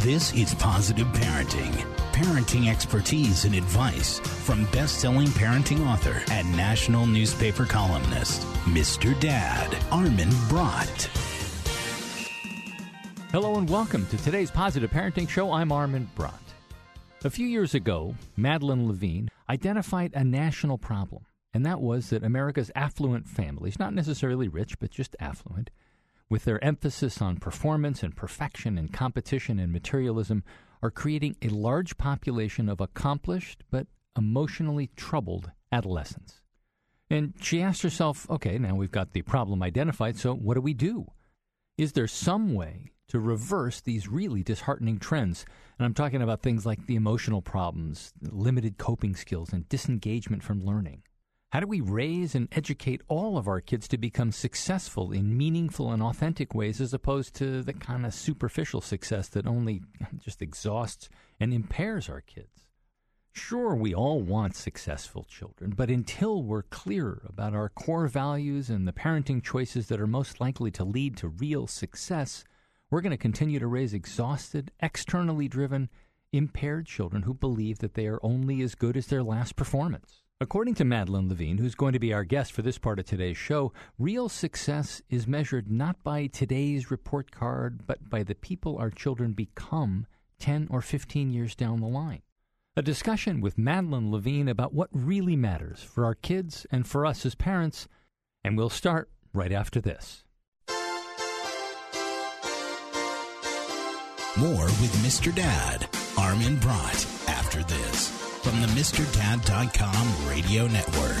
This is Positive Parenting. Parenting expertise and advice from best selling parenting author and national newspaper columnist, Mr. Dad, Armin Brott. Hello and welcome to today's Positive Parenting Show. I'm Armin Brott. A few years ago, Madeline Levine identified a national problem, and that was that America's affluent families, not necessarily rich, but just affluent, with their emphasis on performance and perfection and competition and materialism, are creating a large population of accomplished but emotionally troubled adolescents. And she asked herself, okay, now we've got the problem identified, so what do we do? Is there some way to reverse these really disheartening trends? And I'm talking about things like the emotional problems, limited coping skills, and disengagement from learning. How do we raise and educate all of our kids to become successful in meaningful and authentic ways as opposed to the kind of superficial success that only just exhausts and impairs our kids? Sure, we all want successful children, but until we're clear about our core values and the parenting choices that are most likely to lead to real success, we're going to continue to raise exhausted, externally driven, impaired children who believe that they are only as good as their last performance. According to Madeline Levine, who's going to be our guest for this part of today's show, real success is measured not by today's report card, but by the people our children become 10 or 15 years down the line. A discussion with Madeline Levine about what really matters for our kids and for us as parents, and we'll start right after this. More with Mr. Dad, Armin Brott, after this from the MrDad.com radio network.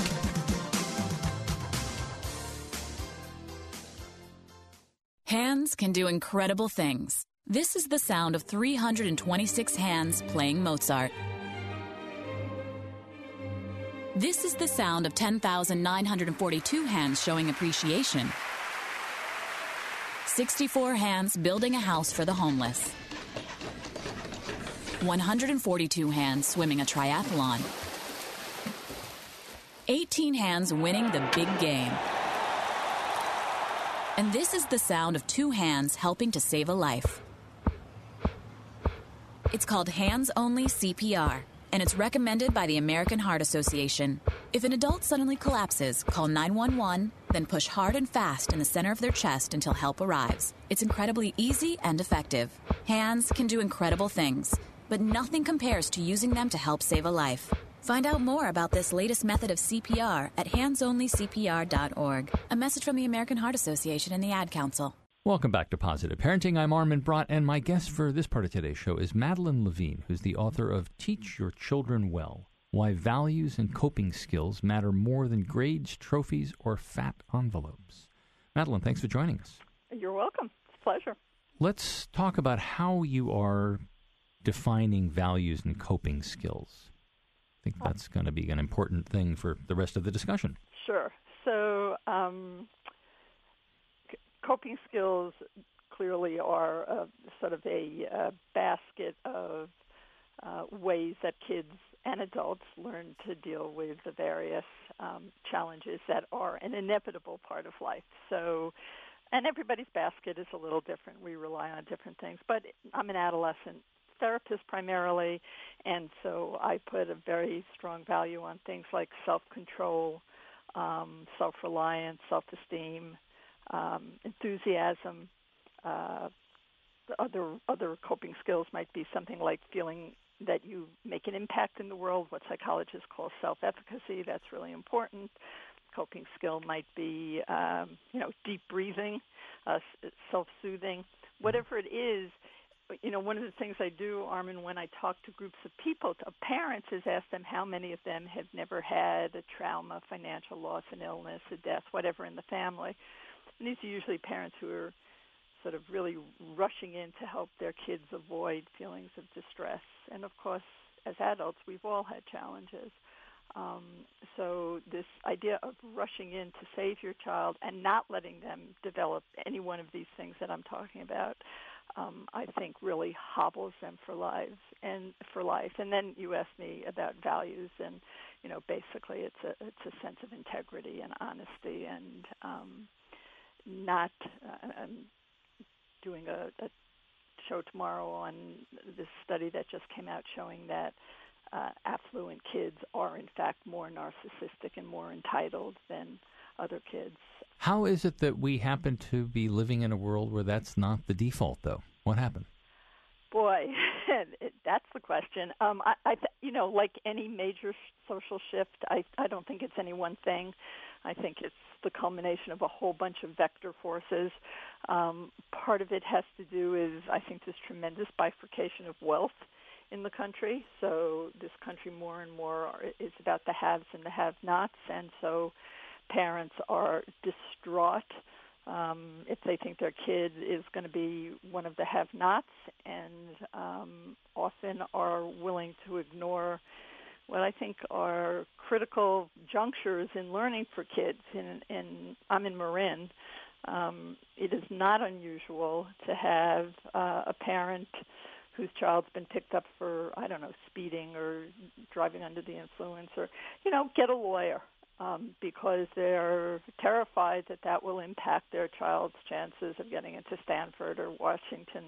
Hands can do incredible things. This is the sound of 326 hands playing Mozart. This is the sound of 10,942 hands showing appreciation. 64 hands building a house for the homeless. 142 hands swimming a triathlon, 18 hands winning the big game. And this is the sound of two hands helping to save a life. It's called Hands Only CPR, and it's recommended by the American Heart Association. If an adult suddenly collapses, call 911, then push hard and fast in the center of their chest until help arrives. It's incredibly easy and effective. Hands can do incredible things but nothing compares to using them to help save a life. Find out more about this latest method of CPR at handsonlycpr.org. A message from the American Heart Association and the Ad Council. Welcome back to Positive Parenting. I'm Armin Brott, and my guest for this part of today's show is Madeline Levine, who's the author of Teach Your Children Well Why Values and Coping Skills Matter More Than Grades, Trophies, or Fat Envelopes. Madeline, thanks for joining us. You're welcome. It's a pleasure. Let's talk about how you are defining values and coping skills. I think that's going to be an important thing for the rest of the discussion. Sure. So, um, c- coping skills clearly are a, sort of a, a basket of uh, ways that kids and adults learn to deal with the various um, challenges that are an inevitable part of life. So, and everybody's basket is a little different. We rely on different things. But I'm an adolescent therapist primarily, and so I put a very strong value on things like self-control, um, self-reliance, self-esteem, um, enthusiasm. Uh, other other coping skills might be something like feeling that you make an impact in the world, what psychologists call self-efficacy. That's really important. Coping skill might be, um, you know, deep breathing, uh, self-soothing. Whatever it is, you know, one of the things I do, Armin, when I talk to groups of people, to parents, is ask them how many of them have never had a trauma, financial loss, an illness, a death, whatever in the family. And these are usually parents who are sort of really rushing in to help their kids avoid feelings of distress. And of course, as adults, we've all had challenges. Um, so this idea of rushing in to save your child and not letting them develop any one of these things that I'm talking about um, I think really hobbles them for lives and for life. And then you asked me about values, and you know, basically, it's a it's a sense of integrity and honesty, and um, not uh, um, doing a, a show tomorrow on this study that just came out showing that uh, affluent kids are in fact more narcissistic and more entitled than other kids. How is it that we happen to be living in a world where that's not the default, though? What happened? Boy, that's the question. Um, I, I, th- you know, like any major social shift, I, I don't think it's any one thing. I think it's the culmination of a whole bunch of vector forces. Um, part of it has to do is, I think, this tremendous bifurcation of wealth in the country. So this country more and more is about the haves and the have-nots, and so parents are distraught um, if they think their kid is going to be one of the have-nots, and um, often are willing to ignore what I think are critical junctures in learning for kids. In, in I'm in Marin. Um, it is not unusual to have uh, a parent whose child's been picked up for I don't know speeding or driving under the influence or you know get a lawyer um, because they're terrified that that will impact their child's chances of getting into Stanford or Washington,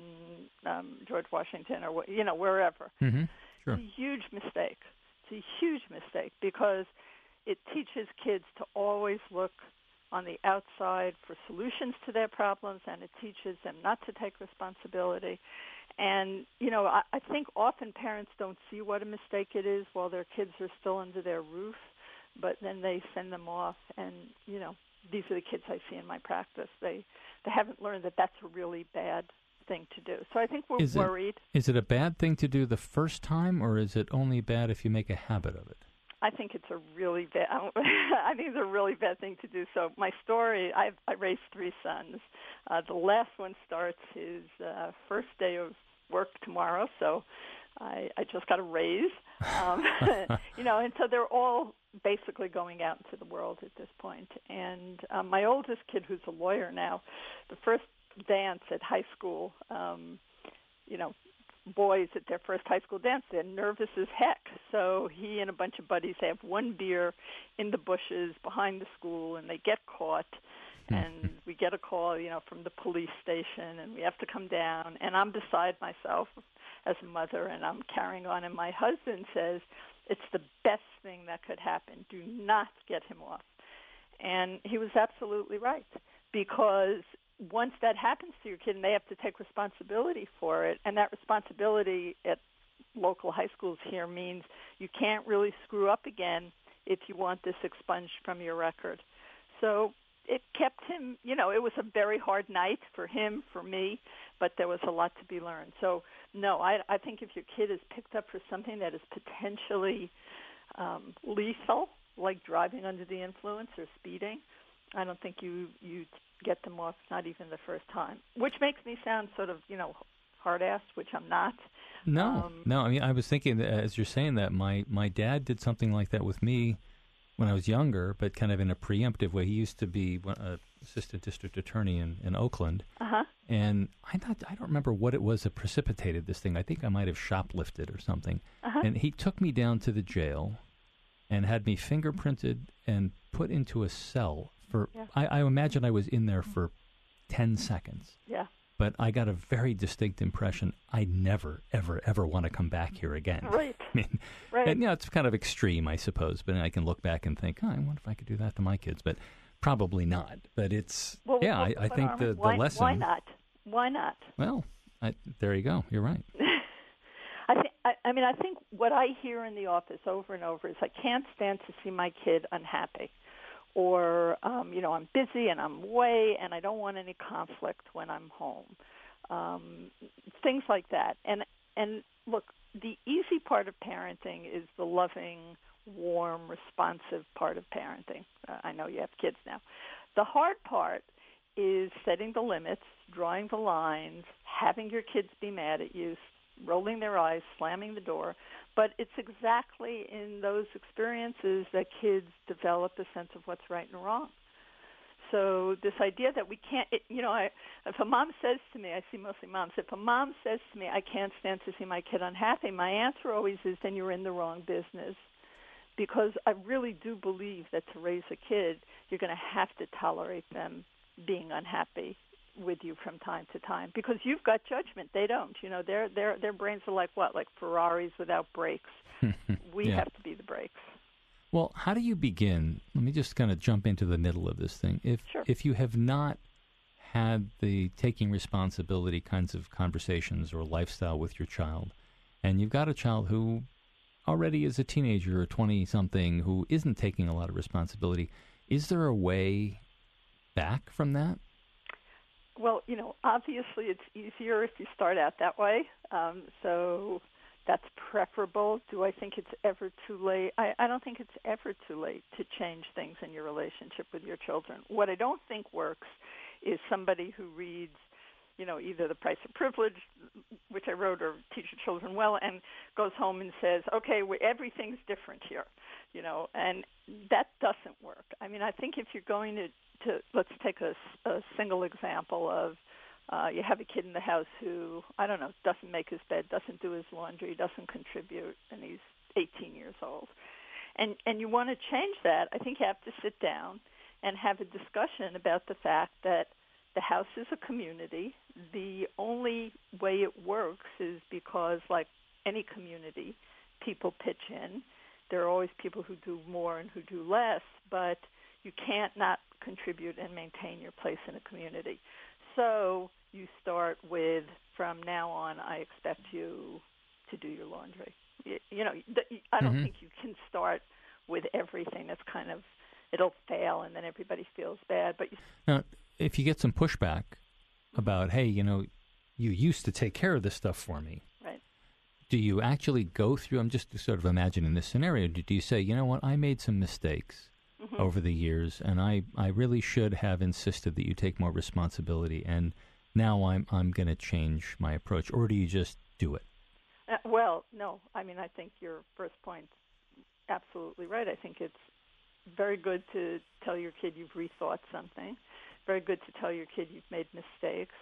um, George Washington, or you know wherever. Mm-hmm. Sure. It's a huge mistake. It's a huge mistake because it teaches kids to always look on the outside for solutions to their problems, and it teaches them not to take responsibility. And you know, I, I think often parents don't see what a mistake it is while their kids are still under their roof but then they send them off and you know these are the kids I see in my practice they they haven't learned that that's a really bad thing to do so I think we're is worried it, is it a bad thing to do the first time or is it only bad if you make a habit of it I think it's a really bad. I think it's a really bad thing to do. So my story: I've, I raised three sons. Uh, the last one starts his uh, first day of work tomorrow. So I, I just got a raise. Um, you know, and so they're all basically going out into the world at this point. And um, my oldest kid, who's a lawyer now, the first dance at high school, um, you know, boys at their first high school dance, they're nervous as heck. So he and a bunch of buddies have one beer in the bushes behind the school, and they get caught. And we get a call, you know, from the police station, and we have to come down. And I'm beside myself as a mother, and I'm carrying on. And my husband says, it's the best thing that could happen. Do not get him off. And he was absolutely right because once that happens to your kid and they have to take responsibility for it, and that responsibility at local high schools here means you can't really screw up again if you want this expunged from your record. So it kept him, you know, it was a very hard night for him, for me, but there was a lot to be learned. So no, I, I think if your kid is picked up for something that is potentially um, lethal, like driving under the influence or speeding, I don't think you you get them off not even the first time. Which makes me sound sort of you know hard ass, which I'm not. No, um, no. I mean, I was thinking that as you're saying that, my my dad did something like that with me when I was younger, but kind of in a preemptive way. He used to be an assistant district attorney in, in Oakland. Uh-huh. And I thought, I don't remember what it was that precipitated this thing. I think I might have shoplifted or something. Uh-huh. And he took me down to the jail and had me fingerprinted and put into a cell for, yeah. I, I imagine I was in there for 10 seconds. Yeah but I got a very distinct impression I never, ever, ever want to come back here again. Right. I mean, right. And, you know, it's kind of extreme, I suppose, but I can look back and think, oh, I wonder if I could do that to my kids, but probably not. But it's, well, yeah, well, I, I think um, the, why, the lesson. Why not? Why not? Well, I, there you go. You're right. I, think, I, I mean, I think what I hear in the office over and over is I can't stand to see my kid unhappy or um, you know I'm busy and I'm away and I don't want any conflict when I'm home. Um, things like that. And and look, the easy part of parenting is the loving, warm, responsive part of parenting. Uh, I know you have kids now. The hard part is setting the limits, drawing the lines, having your kids be mad at you, rolling their eyes, slamming the door. But it's exactly in those experiences that kids develop a sense of what's right and wrong. So this idea that we can't, it, you know, I, if a mom says to me, I see mostly moms, if a mom says to me, I can't stand to see my kid unhappy, my answer always is, then you're in the wrong business. Because I really do believe that to raise a kid, you're going to have to tolerate them being unhappy with you from time to time because you've got judgment. They don't. You know, their their their brains are like what? Like Ferraris without brakes. we Yeah. have to be the brakes. Well, how do you begin? Let me just kind of jump into the middle of this thing. If Sure. if you have not had the taking responsibility kinds of conversations or lifestyle with your child, and you've got a child who already is a teenager or 20 something who isn't taking a lot of responsibility, is there a way back from that? Well, you know, obviously it's easier if you start out that way. Um, so that's preferable. Do I think it's ever too late? I, I don't think it's ever too late to change things in your relationship with your children. What I don't think works is somebody who reads, you know, either The Price of Privilege, which I wrote, or Teach Your Children Well, and goes home and says, okay, everything's different here, you know, and that doesn't work. I mean, I think if you're going to, to let's take a, a single example of uh, you have a kid in the house who I don't know doesn't make his bed, doesn't do his laundry, doesn't contribute, and he's 18 years old, and and you want to change that. I think you have to sit down and have a discussion about the fact that the house is a community. The only way it works is because, like any community, people pitch in. There are always people who do more and who do less, but you can't not contribute and maintain your place in a community. So you start with, from now on, I expect you to do your laundry. You, you know, I don't Mhm. think you can start with everything. That's kind of it'll fail, and then everybody feels bad. But you, Now, if you get some pushback about, hey, you know, you used to take care of this stuff for me? Do you actually go through? I'm just sort of imagining this scenario. Do, do you say, you know what, I made some mistakes Mm-hmm. over the years, and I, I really should have insisted that you take more responsibility, and now I'm I'm going to change my approach, or do you just do it? Uh, well, no. I mean, I think your first point's absolutely right. I think it's very good to tell your kid you've rethought something. Very good to tell your kid you've made mistakes.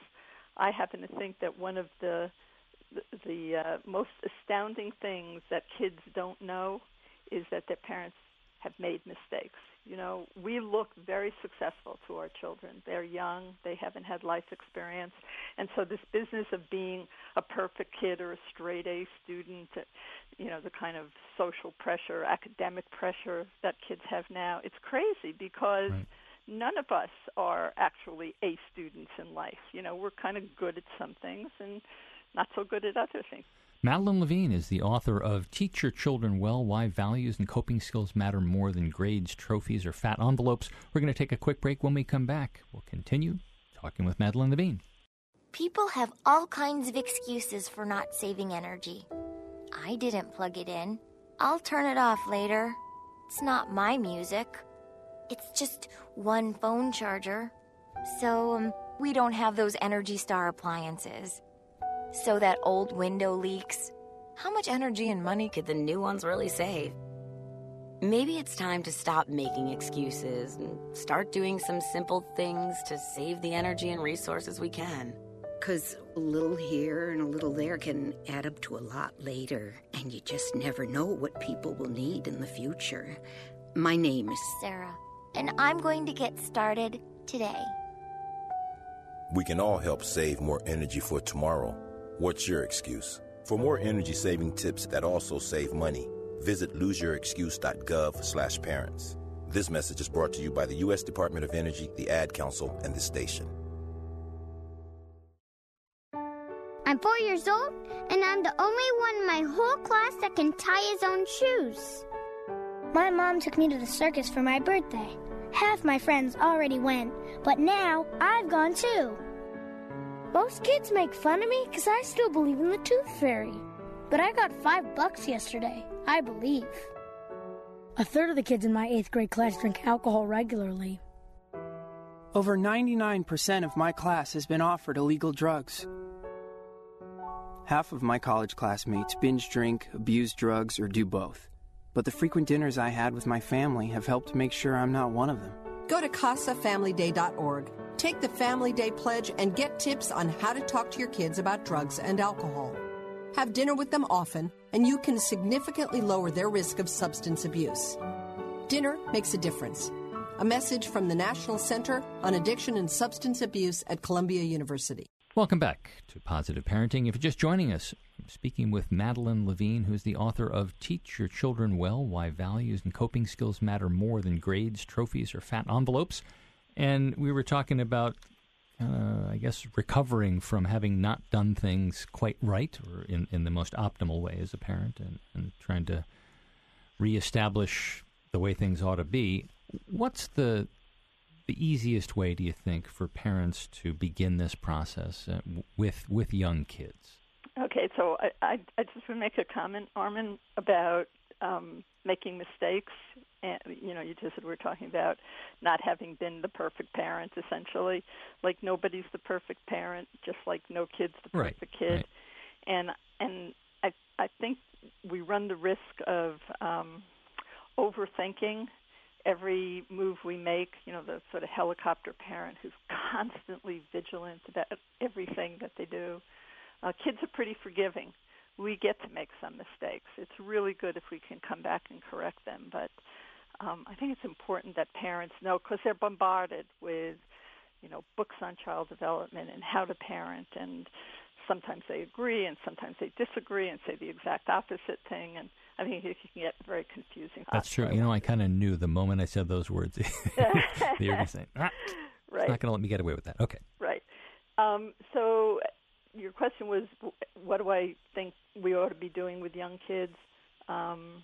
I happen to think that one of the the, the uh, most astounding things that kids don't know is that their parents have made mistakes. You know, we look very successful to our children. They're young, they haven't had life experience, and so this business of being a perfect kid or a straight A student, you know, the kind of social pressure, academic pressure that kids have now, it's crazy because Right. none of us are actually A students in life. You know, we're kind of good at some things and not so good at other things. Madeline Levine is the author of Teach Your Children Well Why Values and Coping Skills Matter More Than Grades, Trophies, or Fat Envelopes. We're going to take a quick break. When we come back, we'll continue talking with Madeline Levine. People have all kinds of excuses for not saving energy. I didn't plug it in. I'll turn it off later. It's not my music. It's just one phone charger. So, um, we don't have those Energy Star appliances. So that old window leaks. How much energy and money could the new ones really save? Maybe it's time to stop making excuses and start doing some simple things to save the energy and resources we can. Because a little here and a little there can add up to a lot later, and you just never know what people will need in the future. My name is Sarah. And I'm going to get started today. We can all help save more energy for tomorrow. What's your excuse? For more energy saving tips that also save money, visit loseyourexcuse.gov/parents. This message is brought to you by the US Department of Energy, the Ad Council, and this station. I'm four years old, and I'm the only one in my whole class that can tie his own shoes. My mom took me to the circus for my birthday. Half my friends already went, but now I've gone too. Most kids make fun of me because I still believe in the tooth fairy. But I got five bucks yesterday, I believe. A third of the kids in my eighth grade class drink alcohol regularly. Over 99% of my class has been offered illegal drugs. Half of my college classmates binge drink, abuse drugs, or do both. But the frequent dinners I had with my family have helped make sure I'm not one of them. Go to CasaFamilyDay.org. Take the Family Day Pledge and get tips on how to talk to your kids about drugs and alcohol. Have dinner with them often, and you can significantly lower their risk of substance abuse. Dinner makes a difference. A message from the National Center on Addiction and Substance Abuse at Columbia University. Welcome back to Positive Parenting. If you're just joining us, I'm speaking with Madeline Levine, who's the author of Teach Your Children Well Why Values and Coping Skills Matter More Than Grades, Trophies, or Fat Envelopes. And we were talking about, uh, I guess, recovering from having not done things quite right or in, in the most optimal way as a parent and, and trying to reestablish the way things ought to be. What's the the easiest way, do you think, for parents to begin this process uh, with with young kids? Okay, so I, I, I just want to make a comment, Armin, about um, making mistakes. And you know, you just said we are talking about not having been the perfect parent. Essentially, like nobody's the perfect parent, just like no kid's the perfect right, kid. Right. And and I I think we run the risk of um, overthinking every move we make, you know, the sort of helicopter parent who's constantly vigilant about everything that they do. Uh, kids are pretty forgiving. We get to make some mistakes. It's really good if we can come back and correct them. But um, I think it's important that parents know because they're bombarded with, you know, books on child development and how to parent, and sometimes they agree and sometimes they disagree and say the exact opposite thing. And I mean, it can get very confusing. That's true. You know, I kind of knew the moment I said those words that you were going to say, ah, right. not going to let me get away with that. Okay. Right. Um, so your question was, what do I think we ought to be doing with young kids? Um,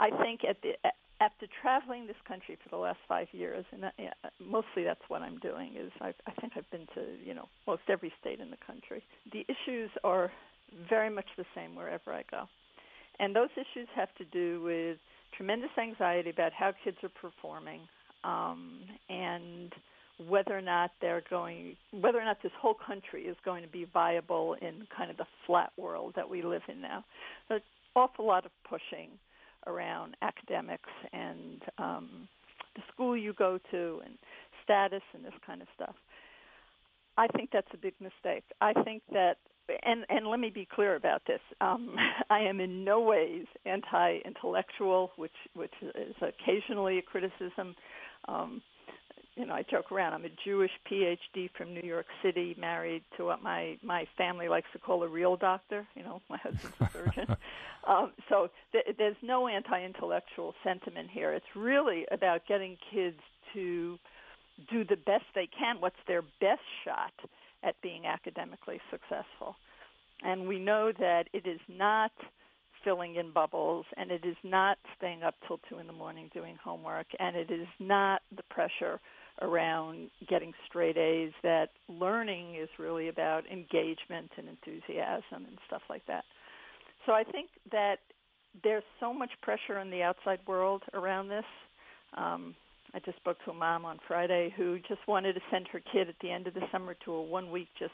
I think at the after traveling this country for the last five years, and that, mostly that's what I'm doing is I, I think I've been to you know most every state in the country. The issues are very much the same wherever I go. And those issues have to do with tremendous anxiety about how kids are performing um, and whether or not they're going, whether or not this whole country is going to be viable in kind of the flat world that we live in now. There's an awful lot of pushing around academics and um, the school you go to and status and this kind of stuff. I think that's a big mistake. I think that and and let me be clear about this. Um, I am in no ways anti-intellectual, which which is occasionally a criticism. Um, you know, I joke around. I'm a Jewish PhD from New York City, married to what my my family likes to call a real doctor. You know, my husband's a surgeon. um, so th- there's no anti-intellectual sentiment here. It's really about getting kids to do the best they can. What's their best shot? At being academically successful. And we know that it is not filling in bubbles and it is not staying up till 2 in the morning doing homework and it is not the pressure around getting straight A's that learning is really about engagement and enthusiasm and stuff like that. So I think that there's so much pressure in the outside world around this. Um, I just spoke to a mom on Friday who just wanted to send her kid at the end of the summer to a one week just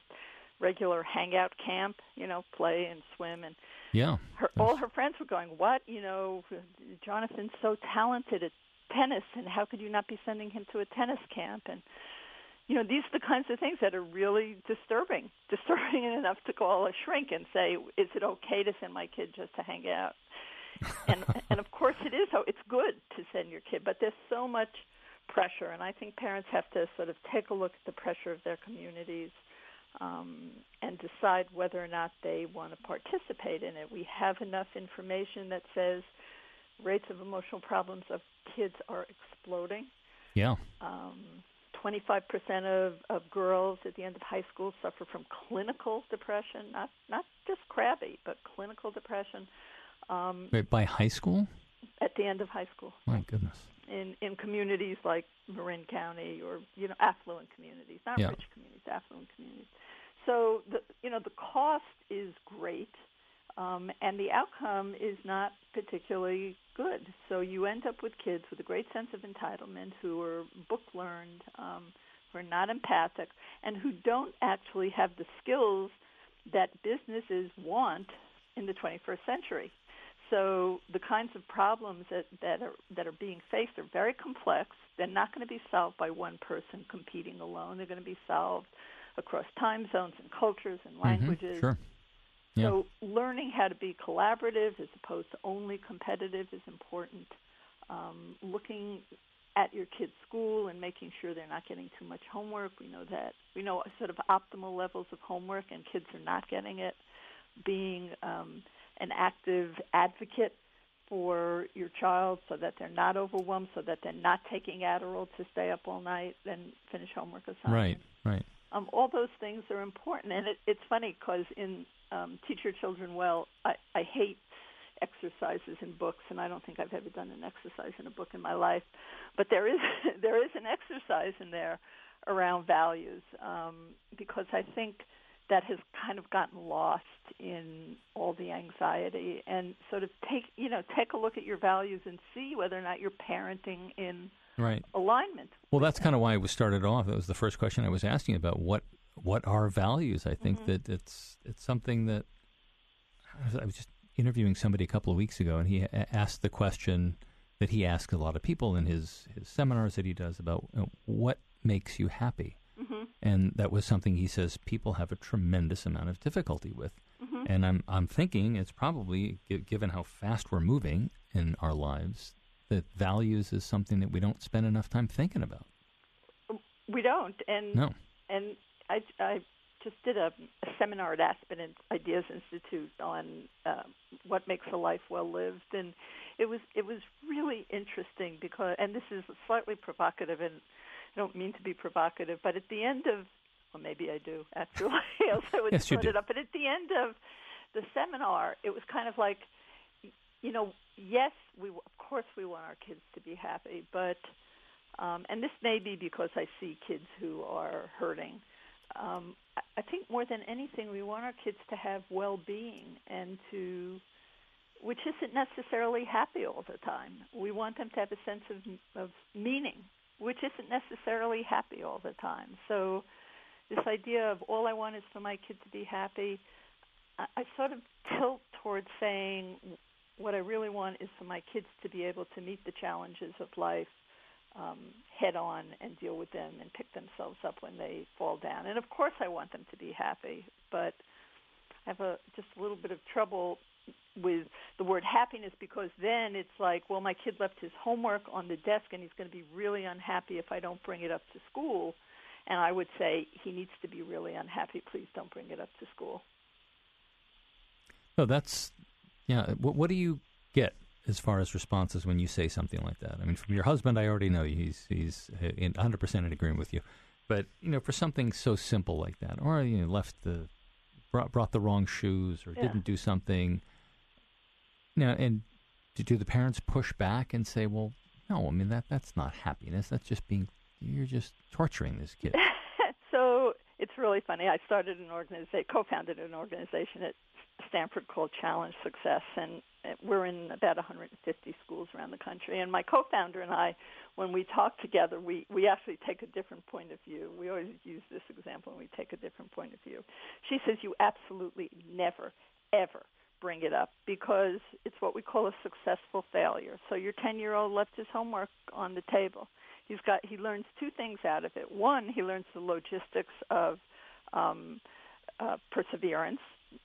regular hangout camp, you know, play and swim and yeah. Her all her friends were going, "What? You know, Jonathan's so talented at tennis and how could you not be sending him to a tennis camp?" And you know, these are the kinds of things that are really disturbing, disturbing enough to call a shrink and say, "Is it okay to send my kid just to hang out?" And and of course it is. So it's good to send your kid, but there's so much pressure, and I think parents have to sort of take a look at the pressure of their communities um, and decide whether or not they want to participate in it. We have enough information that says rates of emotional problems of kids are exploding. Yeah. Um, 25% of, of girls at the end of high school suffer from clinical depression, not not just crabby, but clinical depression. Um, Wait, by high school? At the end of high school. My goodness in in communities like Marin County or you know affluent communities, not yeah. rich communities, affluent communities. So the you know the cost is great, um, and the outcome is not particularly good. So you end up with kids with a great sense of entitlement who are book learned, um, who are not empathic, and who don't actually have the skills that businesses want in the 21st century. So the kinds of problems that, that are that are being faced are very complex. They're not going to be solved by one person competing alone. They're going to be solved across time zones and cultures and Mm-hmm. languages. Mm-hmm, sure. Yeah. So learning how to be collaborative as opposed to only competitive is important. Um, looking at your kid's school and making sure they're not getting too much homework. We know that we know sort of optimal levels of homework and kids are not getting it. Being um, an active advocate for your child so that they're not overwhelmed, so that they're not taking Adderall to stay up all night and finish homework assignments. Right, right. Um, all those things are important, and it, it's funny because in um, Teach Your Children Well, I, I hate exercises in books, and I don't think I've ever done an exercise in a book in my life. But there is there is an exercise in there around values um, because I think that has kind of gotten lost in all the anxiety and sort of take you know take a look at your values and see whether or not you're parenting in right alignment. Well, that's kind of why we started off. That was the first question I was asking about what what are values. I think Mm-hmm. that it's it's something that I was, I was just interviewing somebody a couple of weeks ago, and he a- asked the question that he asks a lot of people in his his seminars that he does about you know, what makes you happy. Mhm. And that was something he says people have a tremendous amount of difficulty with. Mhm. And I'm I'm thinking it's probably given how fast we're moving in our lives that values is something that we don't spend enough time thinking about. We don't, and No. and I I just did a, a seminar at Aspen Ideas Institute on uh, what makes a life well lived, and it was it was really interesting because, and this is slightly provocative, and I don't mean to be provocative, but at the end of, well, maybe I do actually, else I would Yes, put it up. But at the end of the seminar, it was kind of like, you know, yes, we of course we want our kids to be happy, but um, and this may be because I see kids who are hurting. Um, I- I think more than anything, we want our kids to have well-being and to, which isn't necessarily happy all the time. We want them to have a sense of of meaning, which isn't necessarily happy all the time. So, this idea of all I want is for my kid to be happy, I, I sort of tilt towards saying what I really want is for my kids to be able to meet the challenges of life um, head on and deal with them and pick themselves up when they fall down. And of course, I want them to be happy, but I have a just a little bit of trouble with the word happiness because then it's like, well, my kid left his homework on the desk and he's going to be really unhappy if I don't bring it up to school. And I would say he needs to be really unhappy. Please don't bring it up to school. No, that's yeah. What, what do you get as far as responses when you say something like that? I mean, from your husband, I already know he's he's 100 percent in agreement with you. But you know, for something so simple like that, or you know, left the brought, brought the wrong shoes, or Yeah. didn't do something. Now, and do, the parents push back and say, "Well, no, I mean that that's not happiness. That's just being you're just torturing this kid." so it's really funny. I started an organization, co-founded an organization at Stanford called Challenge Success, and uh, we're in about 150 schools around the country. And my co-founder and I, when we talk together, we we actually take a different point of view. We always use this example, and we take a different point of view. She says you absolutely never, ever bring it up because it's what we call a successful failure. So your 10-year-old left his homework on the table. He's got he learns two things out of it. One, he learns the logistics of um, uh, perseverance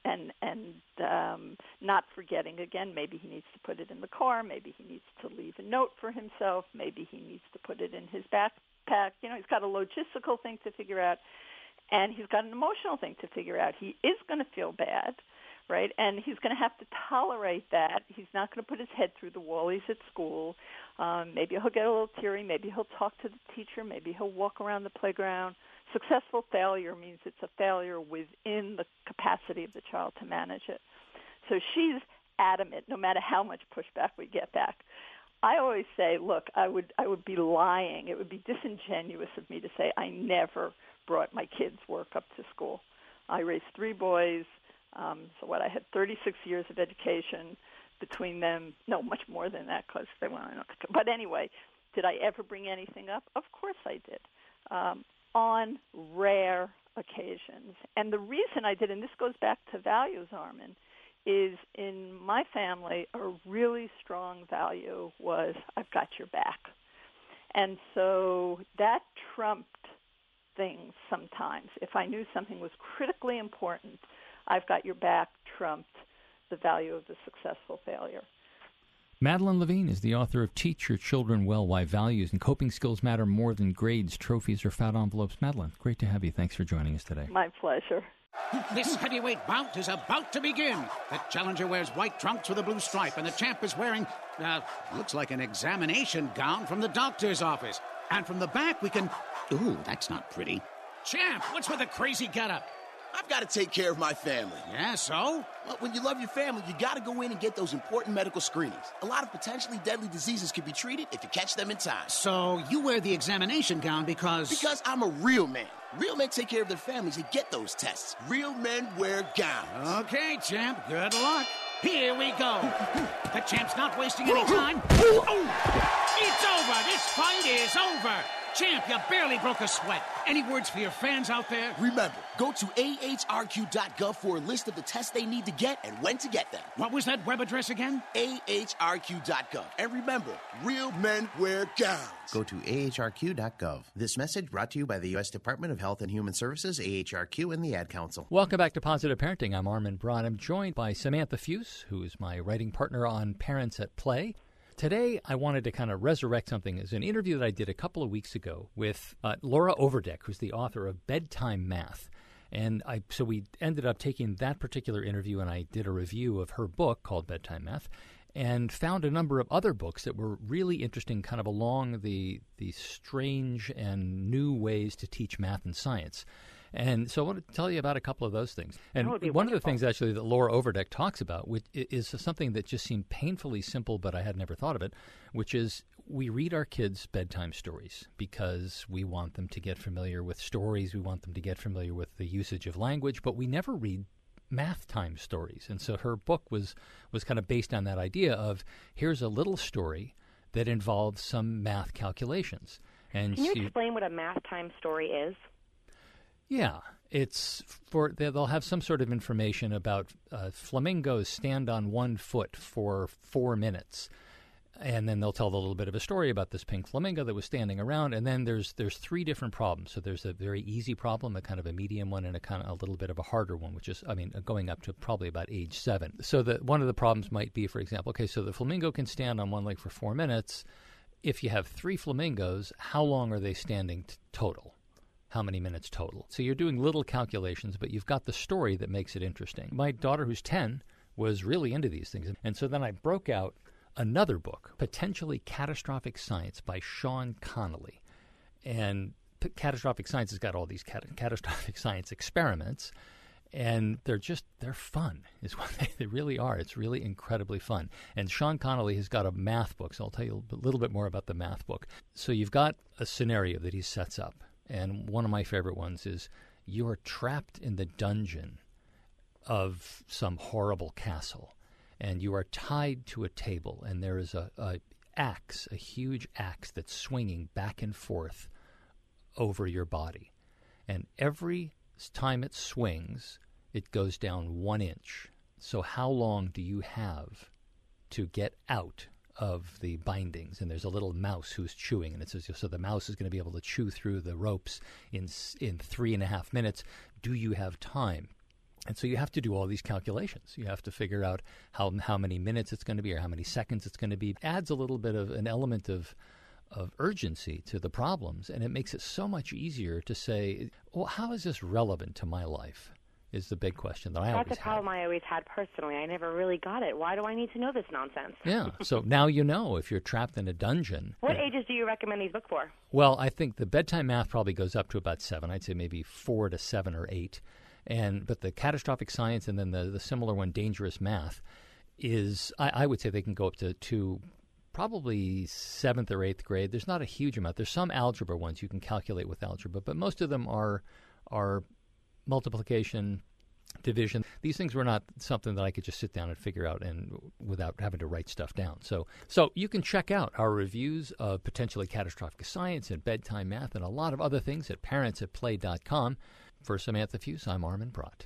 and and um, not forgetting again. Maybe he needs to put it in the car. Maybe he needs to leave a note for himself. Maybe he needs to put it in his backpack. You know, he's got a logistical thing to figure out, and he's got an emotional thing to figure out. He is going to feel bad, right? And he's going to have to tolerate that. He's not going to put his head through the wall. He's at school. Um, maybe he'll get a little teary. Maybe he'll talk to the teacher. Maybe he'll walk around the playground. Successful failure means it's a failure within the capacity of the child to manage it. So she's adamant, no matter how much pushback we get back. I always say, look, I would I would be lying. It would be disingenuous of me to say I never brought my kids' work up to school. I raised three boys. Um, so what I had 36 years of education between them. No, much more than that because they went on. But anyway, did I ever bring anything up? Of course I did. Um, on rare occasions. And the reason I did, and this goes back to values, Armin, is in my family, a really strong value was I've got your back. And so that trumped things sometimes. If I knew something was critically important, I've got your back trumped the value of the successful failure. Madeline Levine is the author of Teach Your Children Well Why Values and Coping Skills Matter More Than Grades, Trophies, or Fat Envelopes. Madeline, great to have you. Thanks for joining us today. My pleasure. This heavyweight bout is about to begin. The challenger wears white trunks with a blue stripe, and the champ is wearing, uh, looks like an examination gown from the doctor's office. And from the back, we can. Ooh, that's not pretty. Champ, what's with the crazy getup? I've got to take care of my family. Yeah, so? Well, when you love your family, you got to go in and get those important medical screenings. A lot of potentially deadly diseases can be treated if you catch them in time. So you wear the examination gown because. Because I'm a real man. Real men take care of their families and get those tests. Real men wear gowns. Okay, champ, good luck. Here we go. the champ's not wasting any time. Oh, oh, it's over. This fight is over. Champ, you barely broke a sweat. Any words for your fans out there? Remember, go to ahrq.gov for a list of the tests they need to get and when to get them. What was that web address again? ahrq.gov. And remember, real men wear gowns. Go to ahrq.gov. This message brought to you by the U.S. Department of Health and Human Services, AHRQ, and the Ad Council. Welcome back to Positive Parenting. I'm Armin Brott. I'm joined by Samantha Feuss, who is my writing partner on Parents at Play. Today, I wanted to kind of resurrect something. It's an interview that I did a couple of weeks ago with uh, Laura Overdeck, who's the author of Bedtime Math. And I, so we ended up taking that particular interview, and I did a review of her book called Bedtime Math, and found a number of other books that were really interesting, kind of along the the strange and new ways to teach math and science. And so I want to tell you about a couple of those things. And one wonderful. of the things actually that Laura Overdeck talks about, which is something that just seemed painfully simple, but I had never thought of it, which is we read our kids bedtime stories because we want them to get familiar with stories, we want them to get familiar with the usage of language, but we never read math time stories. And so her book was was kind of based on that idea of here's a little story that involves some math calculations. And Can you she- explain what a math time story is? Yeah, it's for they- they'll have some sort of information about uh, flamingos stand on one foot for four minutes, and then they'll tell a little bit of a story about this pink flamingo that was standing around. And then there's there's three different problems. So there's a very easy problem, a kind of a medium one, and a kind of a little bit of a harder one, which is I mean going up to probably about age seven. So that one of the problems might be, for example, okay, so the flamingo can stand on one leg for four minutes. If you have three flamingos, how long are they standing t- total? How many minutes total. So you're doing little calculations, but you've got the story that makes it interesting. My daughter, who's 10, was really into these things. And so then I broke out another book, Potentially Catastrophic Science by Sean Connolly. And P- Catastrophic Science has got all these cat- catastrophic science experiments. And they're just, they're fun, is what they, they really are. It's really incredibly fun. And Sean Connolly has got a math book, so I'll tell you a little bit more about the math book. So you've got a scenario that he sets up. And one of my favorite ones is you're trapped in the dungeon of some horrible castle, and you are tied to a table, and there is a, a axe, a huge axe that's swinging back and forth over your body, and every time it swings, it goes down one inch. So how long do you have to get out of the bindings, and there's a little mouse who's chewing, and it says so the mouse is going to be able to chew through the ropes in in three and a half minutes. Do you have time? And so you have to do all these calculations. You have to figure out how how many minutes it's going to be or how many seconds it's going to be. Adds a little bit of an element of of urgency to the problems, and it makes it so much easier to say, well, how is this relevant to my life? Is the big question that I That's always a problem I always had personally. I never really got it. Why do I need to know this nonsense? Yeah. So now you know if you're trapped in a dungeon. What ages do you recommend these books for? Well, I think the bedtime math probably goes up to about seven. I'd say maybe four to seven or eight. And but the catastrophic science and then the, the similar one, dangerous math, is I, I would say they can go up to to probably seventh or eighth grade. There's not a huge amount. There's some algebra ones you can calculate with algebra, but most of them are are multiplication, division. These things were not something that I could just sit down and figure out and without having to write stuff down. So so you can check out our reviews of potentially catastrophic science and bedtime math and a lot of other things at parentsatplay.com. For Samantha Feuss, I'm Armin Brott.